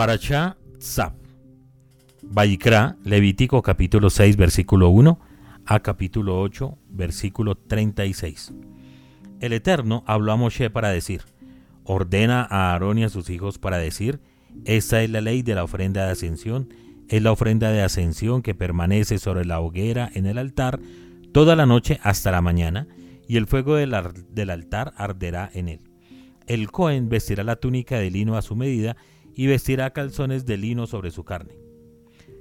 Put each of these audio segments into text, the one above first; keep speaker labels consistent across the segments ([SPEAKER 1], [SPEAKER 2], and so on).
[SPEAKER 1] Parashá Tzab. Vaikra, Levítico capítulo 6, versículo 1 a capítulo 8, versículo 36. El Eterno habló a Moshe para decir, ordena a Aarón y a sus hijos para decir, esta es la ley de la ofrenda de ascensión, es la ofrenda de ascensión que permanece sobre la hoguera en el altar toda la noche hasta la mañana, y el fuego del altar arderá en él. El Cohen vestirá la túnica de lino a su medida y vestirá calzones de lino sobre su carne.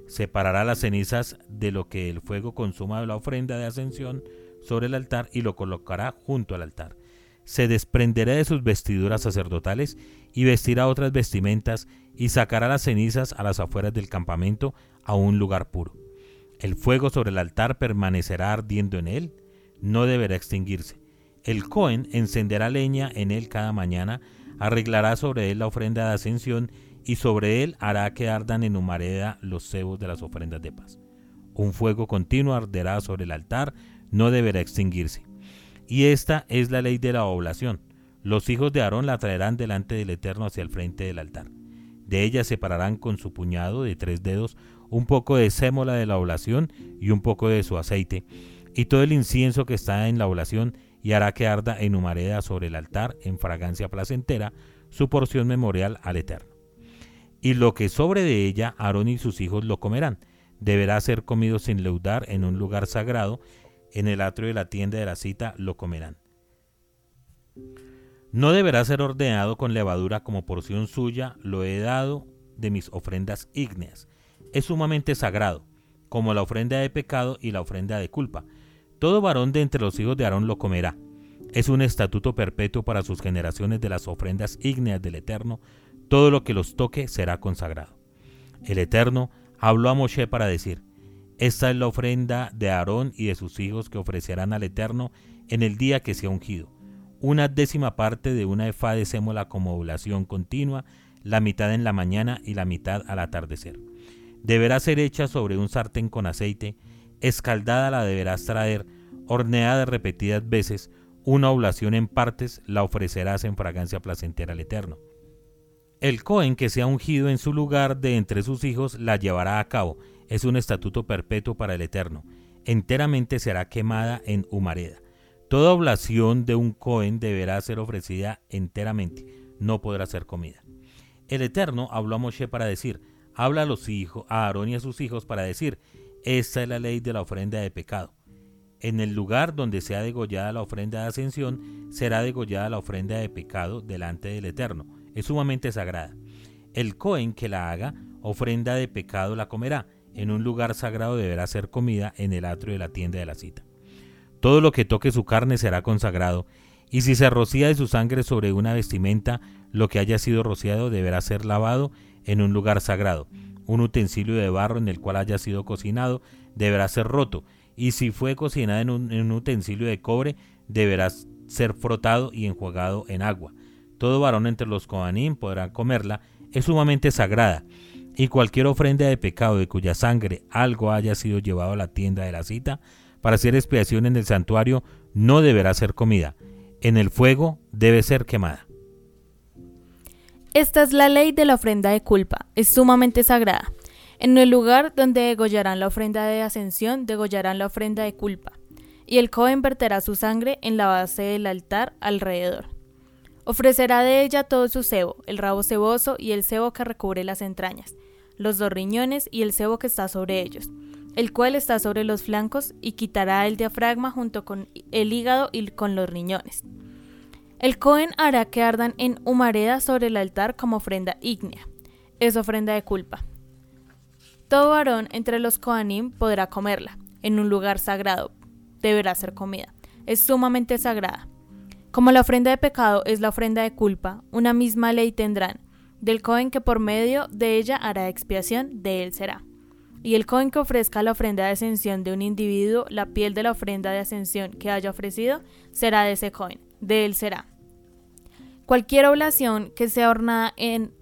[SPEAKER 1] Separará las cenizas de lo que el fuego consuma de la ofrenda de ascensión sobre el altar y lo colocará junto al altar. Se desprenderá de sus vestiduras sacerdotales y vestirá otras vestimentas y sacará las cenizas a las afueras del campamento a un lugar puro. El fuego sobre el altar permanecerá ardiendo en él, no deberá extinguirse. El Cohen encenderá leña en él cada mañana, arreglará sobre él la ofrenda de ascensión y sobre él hará que ardan en humareda los cebos de las ofrendas de paz. Un fuego continuo arderá sobre el altar, no deberá extinguirse. Y esta es la ley de la oblación. Los hijos de Aarón la traerán delante del Eterno hacia el frente del altar. De ella separarán con su puñado de tres dedos un poco de sémola de la oblación y un poco de su aceite, y todo el incienso que está en la oblación, y hará que arda en humareda sobre el altar en fragancia placentera, su porción memorial al Eterno y lo que sobre de ella Aarón y sus hijos lo comerán. Deberá ser comido sin leudar en un lugar sagrado, en el atrio de la tienda de la cita lo comerán. No deberá ser ordenado con levadura como porción suya, lo he dado de mis ofrendas ígneas. Es sumamente sagrado, como la ofrenda de pecado y la ofrenda de culpa. Todo varón de entre los hijos de Aarón lo comerá. Es un estatuto perpetuo para sus generaciones de las ofrendas ígneas del Eterno, todo lo que los toque será consagrado. El Eterno habló a Moshe para decir, esta es la ofrenda de Aarón y de sus hijos que ofrecerán al Eterno en el día que sea ungido, una décima parte de una efa de sémola como oblación continua, la mitad en la mañana y la mitad al atardecer. Deberá ser hecha sobre un sartén con aceite, escaldada la deberás traer, horneada repetidas veces, una oblación en partes la ofrecerás en fragancia placentera al Eterno. El Cohen que sea ungido en su lugar de entre sus hijos la llevará a cabo. Es un estatuto perpetuo para el Eterno. Enteramente será quemada en humareda. Toda oblación de un Cohen deberá ser ofrecida enteramente, no podrá ser comida. El Eterno habló a Moshe para decir, habla a los hijos, a Aarón y a sus hijos para decir, esta es la ley de la ofrenda de pecado. En el lugar donde sea degollada la ofrenda de ascensión, será degollada la ofrenda de pecado delante del Eterno es sumamente sagrada. El Cohen que la haga, ofrenda de pecado la comerá. En un lugar sagrado deberá ser comida en el atrio de la tienda de la cita. Todo lo que toque su carne será consagrado, y si se rocía de su sangre sobre una vestimenta, lo que haya sido rociado deberá ser lavado en un lugar sagrado. Un utensilio de barro en el cual haya sido cocinado deberá ser roto, y si fue cocinado en un, en un utensilio de cobre, deberá ser frotado y enjuagado en agua todo varón entre los Kohanim podrá comerla, es sumamente sagrada, y cualquier ofrenda de pecado de cuya sangre algo haya sido llevado a la tienda de la cita, para hacer expiación en el santuario, no deberá ser comida. En el fuego debe ser quemada.
[SPEAKER 2] Esta es la ley de la ofrenda de culpa, es sumamente sagrada. En el lugar donde degollarán la ofrenda de ascensión, degollarán la ofrenda de culpa, y el Cohen verterá su sangre en la base del altar alrededor. Ofrecerá de ella todo su cebo, el rabo ceboso y el cebo que recubre las entrañas, los dos riñones y el cebo que está sobre ellos, el cual está sobre los flancos, y quitará el diafragma junto con el hígado y con los riñones. El Cohen hará que ardan en humareda sobre el altar como ofrenda ígnea. Es ofrenda de culpa. Todo varón entre los Kohanim podrá comerla, en un lugar sagrado. Deberá ser comida. Es sumamente sagrada. Como la ofrenda de pecado es la ofrenda de culpa, una misma ley tendrán. Del Cohen que por medio de ella hará expiación, de él será. Y el Cohen que ofrezca la ofrenda de ascensión de un individuo, la piel de la ofrenda de ascensión que haya ofrecido, será de ese Cohen, de él será. Cualquier oblación que sea hornada en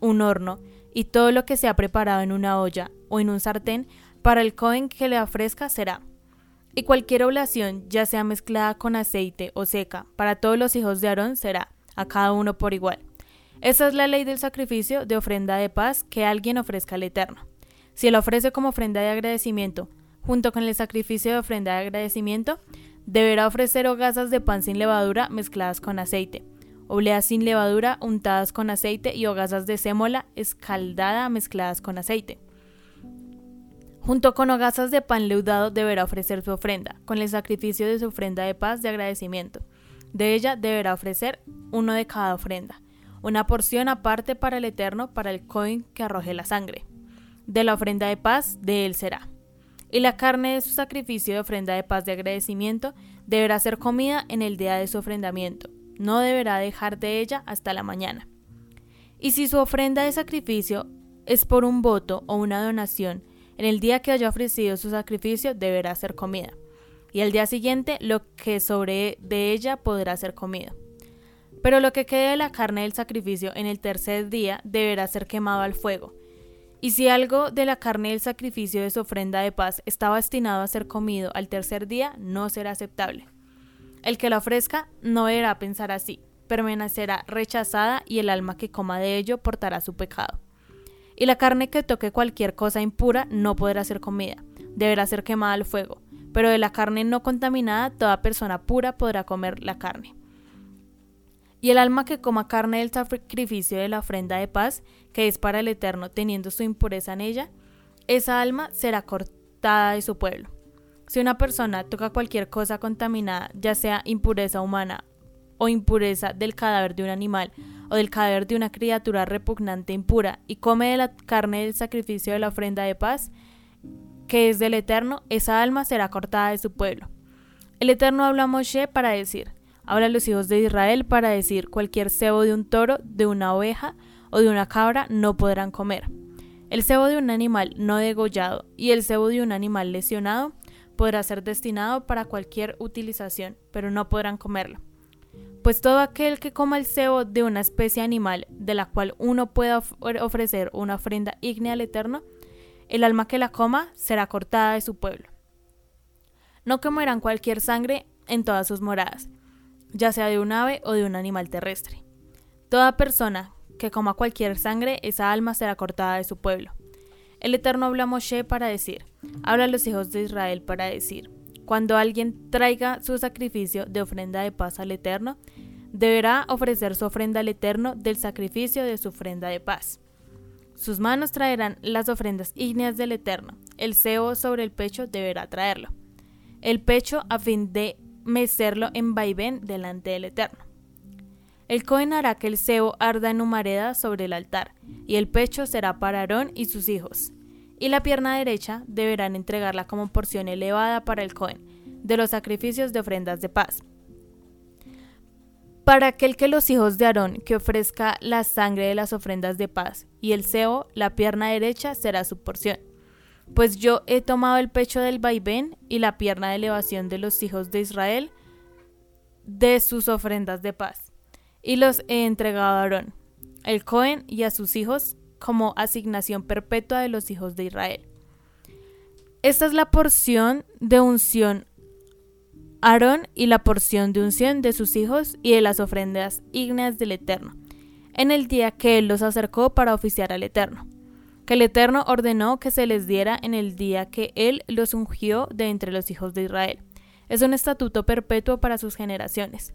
[SPEAKER 2] un horno y todo lo que sea preparado en una olla o en un sartén, para el Cohen que le ofrezca será y cualquier oblación, ya sea mezclada con aceite o seca, para todos los hijos de Aarón será, a cada uno por igual. Esa es la ley del sacrificio de ofrenda de paz que alguien ofrezca al Eterno. Si lo ofrece como ofrenda de agradecimiento, junto con el sacrificio de ofrenda de agradecimiento, deberá ofrecer hogazas de pan sin levadura mezcladas con aceite, obleas sin levadura untadas con aceite y hogazas de sémola escaldada mezcladas con aceite. Junto con hogazas de pan leudado deberá ofrecer su ofrenda, con el sacrificio de su ofrenda de paz de agradecimiento. De ella deberá ofrecer uno de cada ofrenda, una porción aparte para el Eterno, para el coin que arroje la sangre. De la ofrenda de paz, de él será. Y la carne de su sacrificio de ofrenda de paz de agradecimiento deberá ser comida en el día de su ofrendamiento, no deberá dejar de ella hasta la mañana. Y si su ofrenda de sacrificio es por un voto o una donación, en el día que haya ofrecido su sacrificio deberá ser comida, y al día siguiente lo que sobre de ella podrá ser comido. Pero lo que quede de la carne del sacrificio en el tercer día deberá ser quemado al fuego. Y si algo de la carne del sacrificio de su ofrenda de paz está destinado a ser comido al tercer día, no será aceptable. El que la ofrezca no deberá pensar así, permanecerá rechazada y el alma que coma de ello portará su pecado. Y la carne que toque cualquier cosa impura no podrá ser comida, deberá ser quemada al fuego, pero de la carne no contaminada toda persona pura podrá comer la carne. Y el alma que coma carne del sacrificio de la ofrenda de paz, que es para el Eterno, teniendo su impureza en ella, esa alma será cortada de su pueblo. Si una persona toca cualquier cosa contaminada, ya sea impureza humana o impureza del cadáver de un animal o del cadáver de una criatura repugnante e impura, y come de la carne del sacrificio de la ofrenda de paz, que es del Eterno, esa alma será cortada de su pueblo. El Eterno habla a Moshe para decir, habla a los hijos de Israel para decir, cualquier cebo de un toro, de una oveja o de una cabra no podrán comer. El cebo de un animal no degollado y el cebo de un animal lesionado podrá ser destinado para cualquier utilización, pero no podrán comerlo. Pues todo aquel que coma el cebo de una especie animal de la cual uno pueda ofrecer una ofrenda ígnea al Eterno, el alma que la coma será cortada de su pueblo. No comerán cualquier sangre en todas sus moradas, ya sea de un ave o de un animal terrestre. Toda persona que coma cualquier sangre, esa alma será cortada de su pueblo. El Eterno habla a Moshe para decir, habla a los hijos de Israel para decir, cuando alguien traiga su sacrificio de ofrenda de paz al Eterno, deberá ofrecer su ofrenda al Eterno del sacrificio de su ofrenda de paz. Sus manos traerán las ofrendas ígneas del Eterno, el cebo sobre el pecho deberá traerlo, el pecho a fin de mecerlo en vaivén delante del Eterno. El Cohen hará que el cebo arda en humareda sobre el altar, y el pecho será para Aarón y sus hijos. Y la pierna derecha deberán entregarla como porción elevada para el Cohen, de los sacrificios de ofrendas de paz. Para aquel que los hijos de Aarón que ofrezca la sangre de las ofrendas de paz, y el cebo, la pierna derecha será su porción. Pues yo he tomado el pecho del vaivén y la pierna de elevación de los hijos de Israel de sus ofrendas de paz y los he entregado a Aarón, el Cohen y a sus hijos como asignación perpetua de los hijos de Israel. Esta es la porción de unción Aarón y la porción de unción de sus hijos y de las ofrendas ígneas del Eterno, en el día que él los acercó para oficiar al Eterno, que el Eterno ordenó que se les diera en el día que él los ungió de entre los hijos de Israel. Es un estatuto perpetuo para sus generaciones.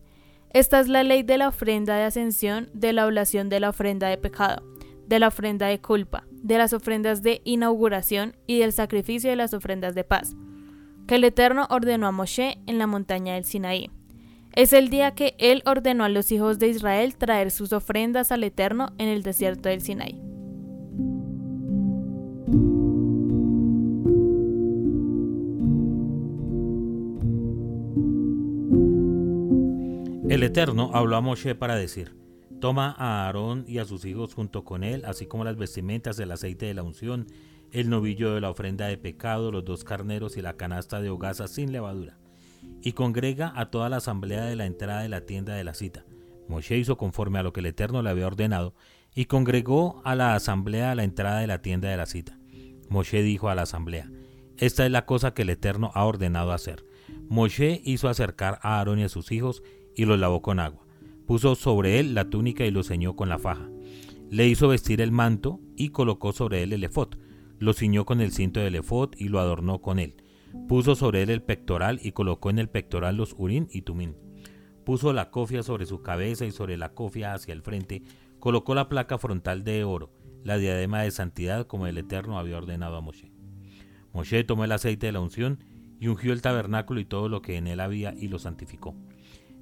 [SPEAKER 2] Esta es la ley de la ofrenda de ascensión, de la oblación de la ofrenda de pecado, de la ofrenda de culpa, de las ofrendas de inauguración y del sacrificio de las ofrendas de paz, que el Eterno ordenó a Moshe en la montaña del Sinaí. Es el día que él ordenó a los hijos de Israel traer sus ofrendas al Eterno en el desierto del Sinaí.
[SPEAKER 1] El Eterno habló a Moshe para decir, Toma a Aarón y a sus hijos junto con él, así como las vestimentas, del aceite de la unción, el novillo de la ofrenda de pecado, los dos carneros y la canasta de hogaza sin levadura. Y congrega a toda la asamblea de la entrada de la tienda de la cita. Moshe hizo conforme a lo que el Eterno le había ordenado, y congregó a la asamblea a la entrada de la tienda de la cita. Moshe dijo a la asamblea, Esta es la cosa que el Eterno ha ordenado hacer. Moshe hizo acercar a Aarón y a sus hijos, y lo lavó con agua. Puso sobre él la túnica y lo ceñó con la faja. le hizo vestir el manto y colocó sobre él el efod. Lo ciñó con el cinto del efod y lo adornó con él. Puso sobre él el pectoral y colocó en el pectoral los urín y tumín. Puso la cofia sobre su cabeza y sobre la cofia hacia el frente colocó la placa frontal de oro, la diadema de santidad como el Eterno había ordenado a Moshe. Moshe tomó el aceite de la unción y ungió el tabernáculo y todo lo que en él había y lo santificó.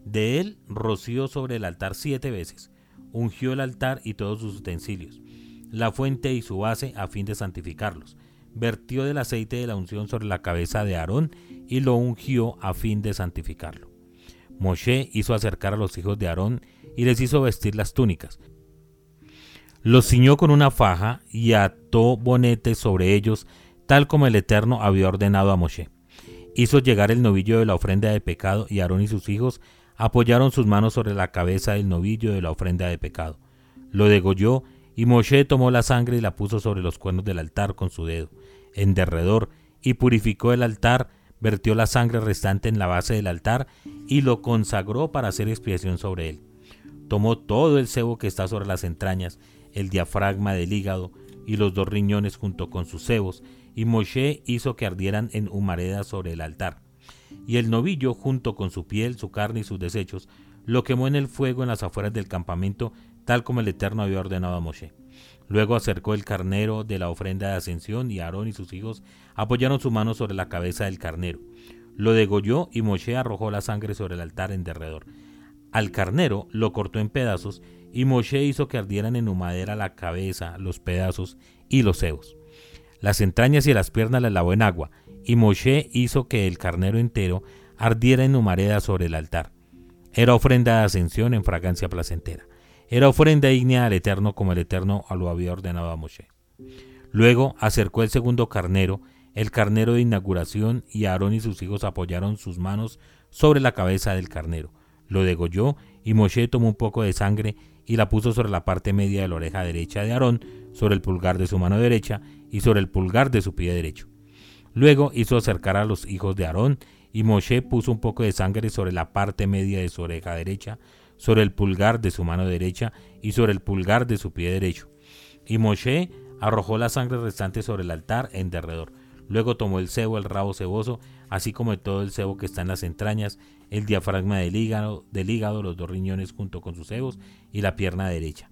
[SPEAKER 1] De él roció sobre el altar siete veces, ungió el altar y todos sus utensilios, la fuente y su base a fin de santificarlos. Vertió del aceite de la unción sobre la cabeza de Aarón y lo ungió a fin de santificarlo. Moshe hizo acercar a los hijos de Aarón y les hizo vestir las túnicas. Los ciñó con una faja y ató bonetes sobre ellos, tal como el Eterno había ordenado a Moshe. Hizo llegar el novillo de la ofrenda de pecado y Aarón y sus hijos apoyaron sus manos sobre la cabeza del novillo de la ofrenda de pecado. Lo degolló y Moshe tomó la sangre y la puso sobre los cuernos del altar con su dedo, en derredor, y purificó el altar, vertió la sangre restante en la base del altar y lo consagró para hacer expiación sobre él. Tomó todo el cebo que está sobre las entrañas, el diafragma del hígado y los dos riñones junto con sus cebos, y Moshe hizo que ardieran en humareda sobre el altar y el novillo, junto con su piel, su carne y sus desechos, lo quemó en el fuego en las afueras del campamento, tal como el Eterno había ordenado a Moshe. Luego acercó el carnero de la ofrenda de ascensión y Aarón y sus hijos apoyaron su mano sobre la cabeza del carnero. Lo degolló y Moshe arrojó la sangre sobre el altar en derredor. Al carnero lo cortó en pedazos y Moshe hizo que ardieran en humadera la cabeza, los pedazos y los cebos. Las entrañas y las piernas las lavó en agua y Moshe hizo que el carnero entero ardiera en humareda sobre el altar. Era ofrenda de ascensión en fragancia placentera. Era ofrenda ígnea al Eterno como el Eterno lo había ordenado a Moshe. Luego acercó el segundo carnero, el carnero de inauguración, y Aarón y sus hijos apoyaron sus manos sobre la cabeza del carnero. Lo degolló y Moshe tomó un poco de sangre y la puso sobre la parte media de la oreja derecha de Aarón, sobre el pulgar de su mano derecha y sobre el pulgar de su pie derecho. Luego hizo acercar a los hijos de Aarón, y Moshe puso un poco de sangre sobre la parte media de su oreja derecha, sobre el pulgar de su mano derecha y sobre el pulgar de su pie derecho. Y Moshe arrojó la sangre restante sobre el altar en derredor. Luego tomó el cebo, el rabo ceboso, así como todo el cebo que está en las entrañas, el diafragma del hígado, del hígado, los dos riñones junto con sus cebos y la pierna derecha.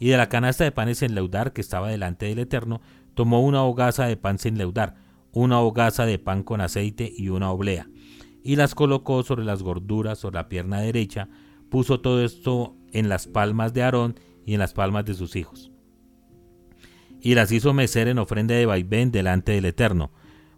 [SPEAKER 1] Y de la canasta de panes en leudar que estaba delante del Eterno, tomó una hogaza de pan sin leudar, una hogaza de pan con aceite y una oblea, y las colocó sobre las gorduras sobre la pierna derecha, puso todo esto en las palmas de Aarón y en las palmas de sus hijos. Y las hizo mecer en ofrenda de vaivén delante del Eterno.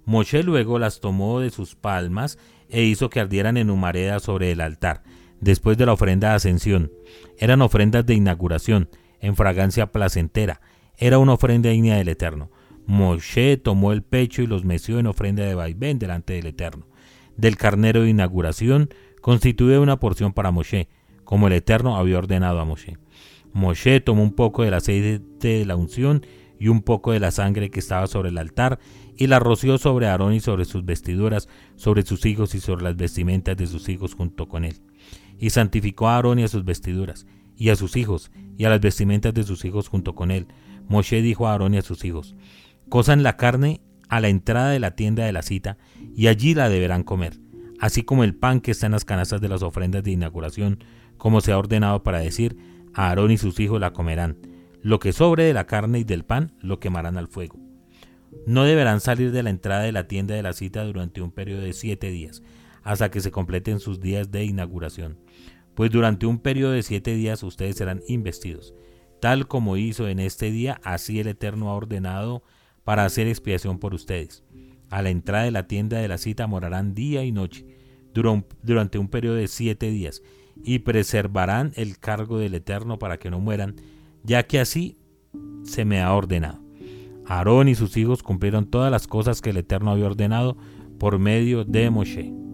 [SPEAKER 1] Moshe luego las tomó de sus palmas e hizo que ardieran en humareda sobre el altar, después de la ofrenda de ascensión. Eran ofrendas de inauguración, en fragancia placentera. Era una ofrenda digna del Eterno. Moshe tomó el pecho y los meció en ofrenda de vaivén delante del Eterno. Del carnero de inauguración constituye una porción para Moshe, como el Eterno había ordenado a Moshe. Moshe tomó un poco del aceite de la unción y un poco de la sangre que estaba sobre el altar y la roció sobre Aarón y sobre sus vestiduras, sobre sus hijos y sobre las vestimentas de sus hijos junto con él. Y santificó a Aarón y a sus vestiduras, y a sus hijos, y a las vestimentas de sus hijos junto con él. Moshe dijo a Aarón y a sus hijos, Cosan la carne a la entrada de la tienda de la cita y allí la deberán comer, así como el pan que está en las canastas de las ofrendas de inauguración, como se ha ordenado para decir, a Aarón y sus hijos la comerán. Lo que sobre de la carne y del pan lo quemarán al fuego. No deberán salir de la entrada de la tienda de la cita durante un periodo de siete días, hasta que se completen sus días de inauguración. Pues durante un periodo de siete días ustedes serán investidos. Tal como hizo en este día, así el Eterno ha ordenado para hacer expiación por ustedes. A la entrada de la tienda de la cita morarán día y noche durante un periodo de siete días y preservarán el cargo del Eterno para que no mueran, ya que así se me ha ordenado. Aarón y sus hijos cumplieron todas las cosas que el Eterno había ordenado por medio de Moshe.